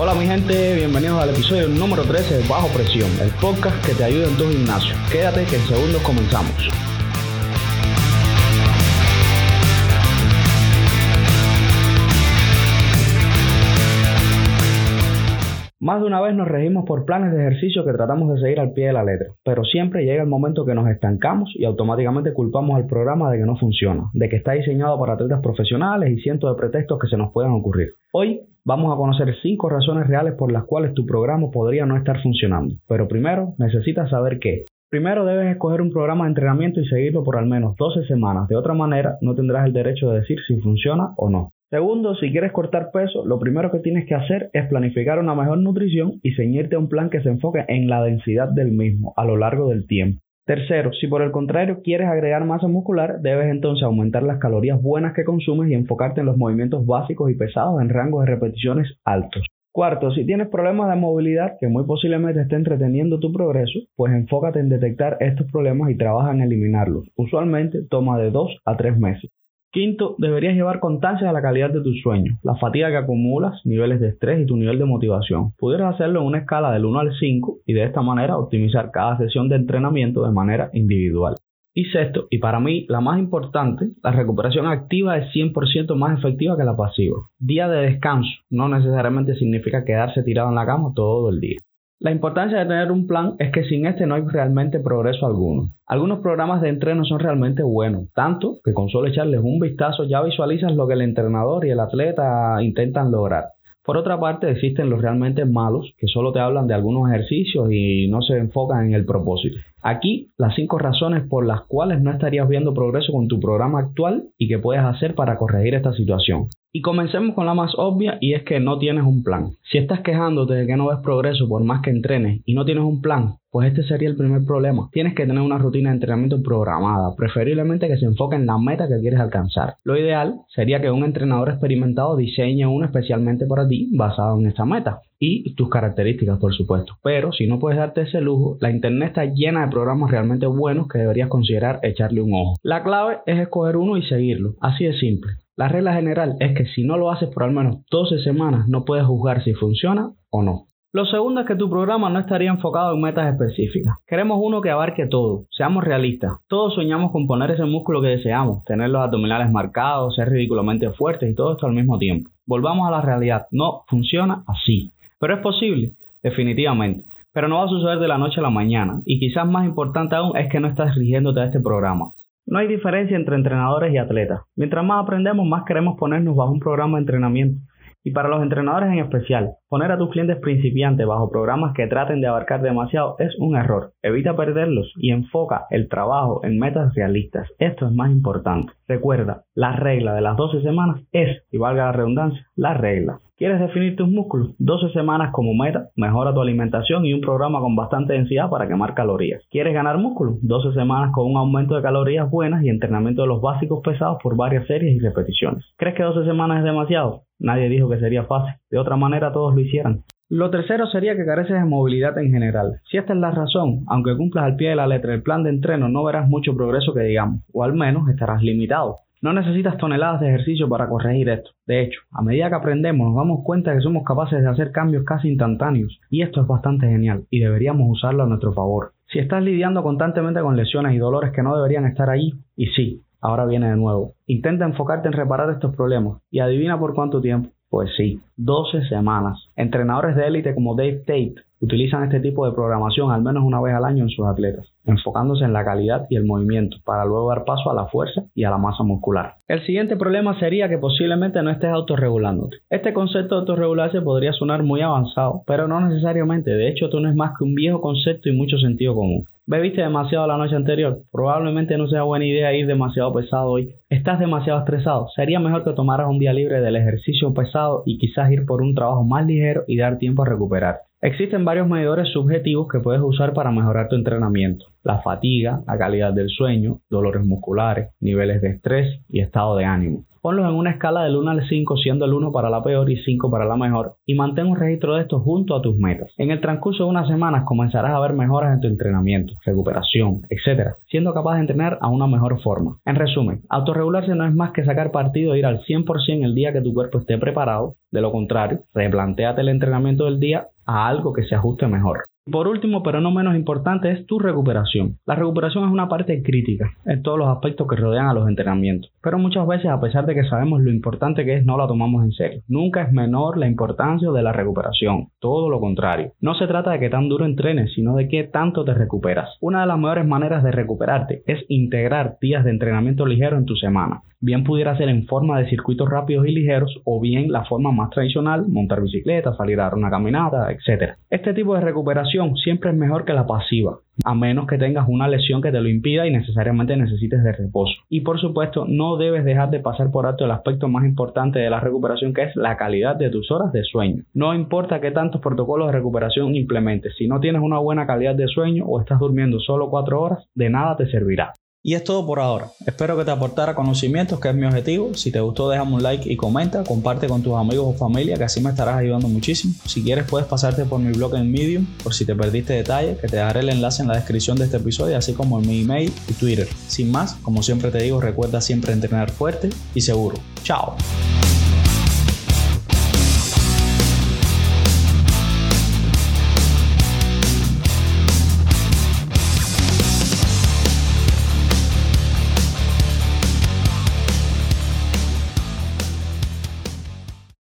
Hola mi gente, bienvenidos al episodio número 13 de Bajo Presión, el podcast que te ayuda en tu gimnasio. Quédate que en segundos comenzamos. Más de una vez nos regimos por planes de ejercicio que tratamos de seguir al pie de la letra, pero siempre llega el momento que nos estancamos y automáticamente culpamos al programa de que no funciona, de que está diseñado para atletas profesionales y cientos de pretextos que se nos puedan ocurrir. Hoy vamos a conocer 5 razones reales por las cuales tu programa podría no estar funcionando, pero primero necesitas saber qué. Primero debes escoger un programa de entrenamiento y seguirlo por al menos 12 semanas, de otra manera no tendrás el derecho de decir si funciona o no. Segundo, si quieres cortar peso, lo primero que tienes que hacer es planificar una mejor nutrición y ceñirte a un plan que se enfoque en la densidad del mismo a lo largo del tiempo. Tercero, si por el contrario quieres agregar masa muscular, debes entonces aumentar las calorías buenas que consumes y enfocarte en los movimientos básicos y pesados en rangos de repeticiones altos. Cuarto, si tienes problemas de movilidad que muy posiblemente esté entreteniendo tu progreso, pues enfócate en detectar estos problemas y trabaja en eliminarlos. Usualmente toma de 2 a 3 meses. Quinto, deberías llevar constancia de la calidad de tu sueño, la fatiga que acumulas, niveles de estrés y tu nivel de motivación. Pudieras hacerlo en una escala del 1 al 5 y de esta manera optimizar cada sesión de entrenamiento de manera individual. Y sexto, y para mí la más importante, la recuperación activa es 100% más efectiva que la pasiva. Día de descanso no necesariamente significa quedarse tirado en la cama todo el día. La importancia de tener un plan es que sin este no hay realmente progreso alguno. Algunos programas de entreno son realmente buenos, tanto que con solo echarles un vistazo ya visualizas lo que el entrenador y el atleta intentan lograr. Por otra parte, existen los realmente malos, que solo te hablan de algunos ejercicios y no se enfocan en el propósito. Aquí las cinco razones por las cuales no estarías viendo progreso con tu programa actual y que puedes hacer para corregir esta situación. Y comencemos con la más obvia y es que no tienes un plan. Si estás quejándote de que no ves progreso por más que entrenes y no tienes un plan, pues este sería el primer problema. Tienes que tener una rutina de entrenamiento programada, preferiblemente que se enfoque en la meta que quieres alcanzar. Lo ideal sería que un entrenador experimentado diseñe uno especialmente para ti basado en esta meta y tus características, por supuesto. Pero si no puedes darte ese lujo, la internet está llena de programas realmente buenos que deberías considerar echarle un ojo. La clave es escoger uno y seguirlo, así de simple. La regla general es que si no lo haces por al menos 12 semanas no puedes juzgar si funciona o no. Lo segundo es que tu programa no estaría enfocado en metas específicas. Queremos uno que abarque todo. Seamos realistas. Todos soñamos con poner ese músculo que deseamos, tener los abdominales marcados, ser ridículamente fuertes y todo esto al mismo tiempo. Volvamos a la realidad. No funciona así. Pero es posible, definitivamente. Pero no va a suceder de la noche a la mañana. Y quizás más importante aún es que no estás rigiéndote a este programa. No hay diferencia entre entrenadores y atletas. Mientras más aprendemos, más queremos ponernos bajo un programa de entrenamiento. Y para los entrenadores en especial, poner a tus clientes principiantes bajo programas que traten de abarcar demasiado es un error. Evita perderlos y enfoca el trabajo en metas realistas. Esto es más importante. Recuerda, la regla de las 12 semanas es, y valga la redundancia, la regla. ¿Quieres definir tus músculos? 12 semanas como meta, mejora tu alimentación y un programa con bastante densidad para quemar calorías. ¿Quieres ganar músculo? 12 semanas con un aumento de calorías buenas y entrenamiento de los básicos pesados por varias series y repeticiones. ¿Crees que 12 semanas es demasiado? Nadie dijo que sería fácil. De otra manera todos lo hicieran. Lo tercero sería que careces de movilidad en general. Si esta es la razón, aunque cumplas al pie de la letra el plan de entreno, no verás mucho progreso que digamos, o al menos estarás limitado. No necesitas toneladas de ejercicio para corregir esto. De hecho, a medida que aprendemos nos damos cuenta que somos capaces de hacer cambios casi instantáneos y esto es bastante genial y deberíamos usarlo a nuestro favor. Si estás lidiando constantemente con lesiones y dolores que no deberían estar ahí, y sí, ahora viene de nuevo, intenta enfocarte en reparar estos problemas y adivina por cuánto tiempo. Pues sí, 12 semanas. Entrenadores de élite como Dave Tate utilizan este tipo de programación al menos una vez al año en sus atletas, enfocándose en la calidad y el movimiento para luego dar paso a la fuerza y a la masa muscular. El siguiente problema sería que posiblemente no estés autorregulándote. Este concepto de autorregularse podría sonar muy avanzado, pero no necesariamente. De hecho, esto no es más que un viejo concepto y mucho sentido común. Bebiste demasiado la noche anterior. Probablemente no sea buena idea ir demasiado pesado hoy. Estás demasiado estresado. Sería mejor que tomaras un día libre del ejercicio pesado y quizás ir por un trabajo más ligero y dar tiempo a recuperar. Existen varios medidores subjetivos que puedes usar para mejorar tu entrenamiento. La fatiga, la calidad del sueño, dolores musculares, niveles de estrés y estado de ánimo. Ponlos en una escala del 1 al 5, siendo el 1 para la peor y 5 para la mejor, y mantén un registro de esto junto a tus metas. En el transcurso de unas semanas comenzarás a ver mejoras en tu entrenamiento, recuperación, etc., siendo capaz de entrenar a una mejor forma. En resumen, autorregularse no es más que sacar partido e ir al 100% el día que tu cuerpo esté preparado, de lo contrario, replanteate el entrenamiento del día a algo que se ajuste mejor. Por último, pero no menos importante, es tu recuperación. La recuperación es una parte crítica en todos los aspectos que rodean a los entrenamientos, pero muchas veces, a pesar de que sabemos lo importante que es, no la tomamos en serio. Nunca es menor la importancia de la recuperación, todo lo contrario. No se trata de que tan duro entrenes, sino de qué tanto te recuperas. Una de las mejores maneras de recuperarte es integrar días de entrenamiento ligero en tu semana. Bien pudiera ser en forma de circuitos rápidos y ligeros o bien la forma más tradicional, montar bicicleta, salir a dar una caminata, etc. Este tipo de recuperación siempre es mejor que la pasiva, a menos que tengas una lesión que te lo impida y necesariamente necesites de reposo. Y por supuesto, no debes dejar de pasar por alto el aspecto más importante de la recuperación que es la calidad de tus horas de sueño. No importa qué tantos protocolos de recuperación implementes, si no tienes una buena calidad de sueño o estás durmiendo solo 4 horas, de nada te servirá. Y es todo por ahora. Espero que te aportara conocimientos, que es mi objetivo. Si te gustó, déjame un like y comenta. Comparte con tus amigos o familia, que así me estarás ayudando muchísimo. Si quieres, puedes pasarte por mi blog en Medium, por si te perdiste detalles, que te dejaré el enlace en la descripción de este episodio, así como en mi email y Twitter. Sin más, como siempre te digo, recuerda siempre entrenar fuerte y seguro. Chao.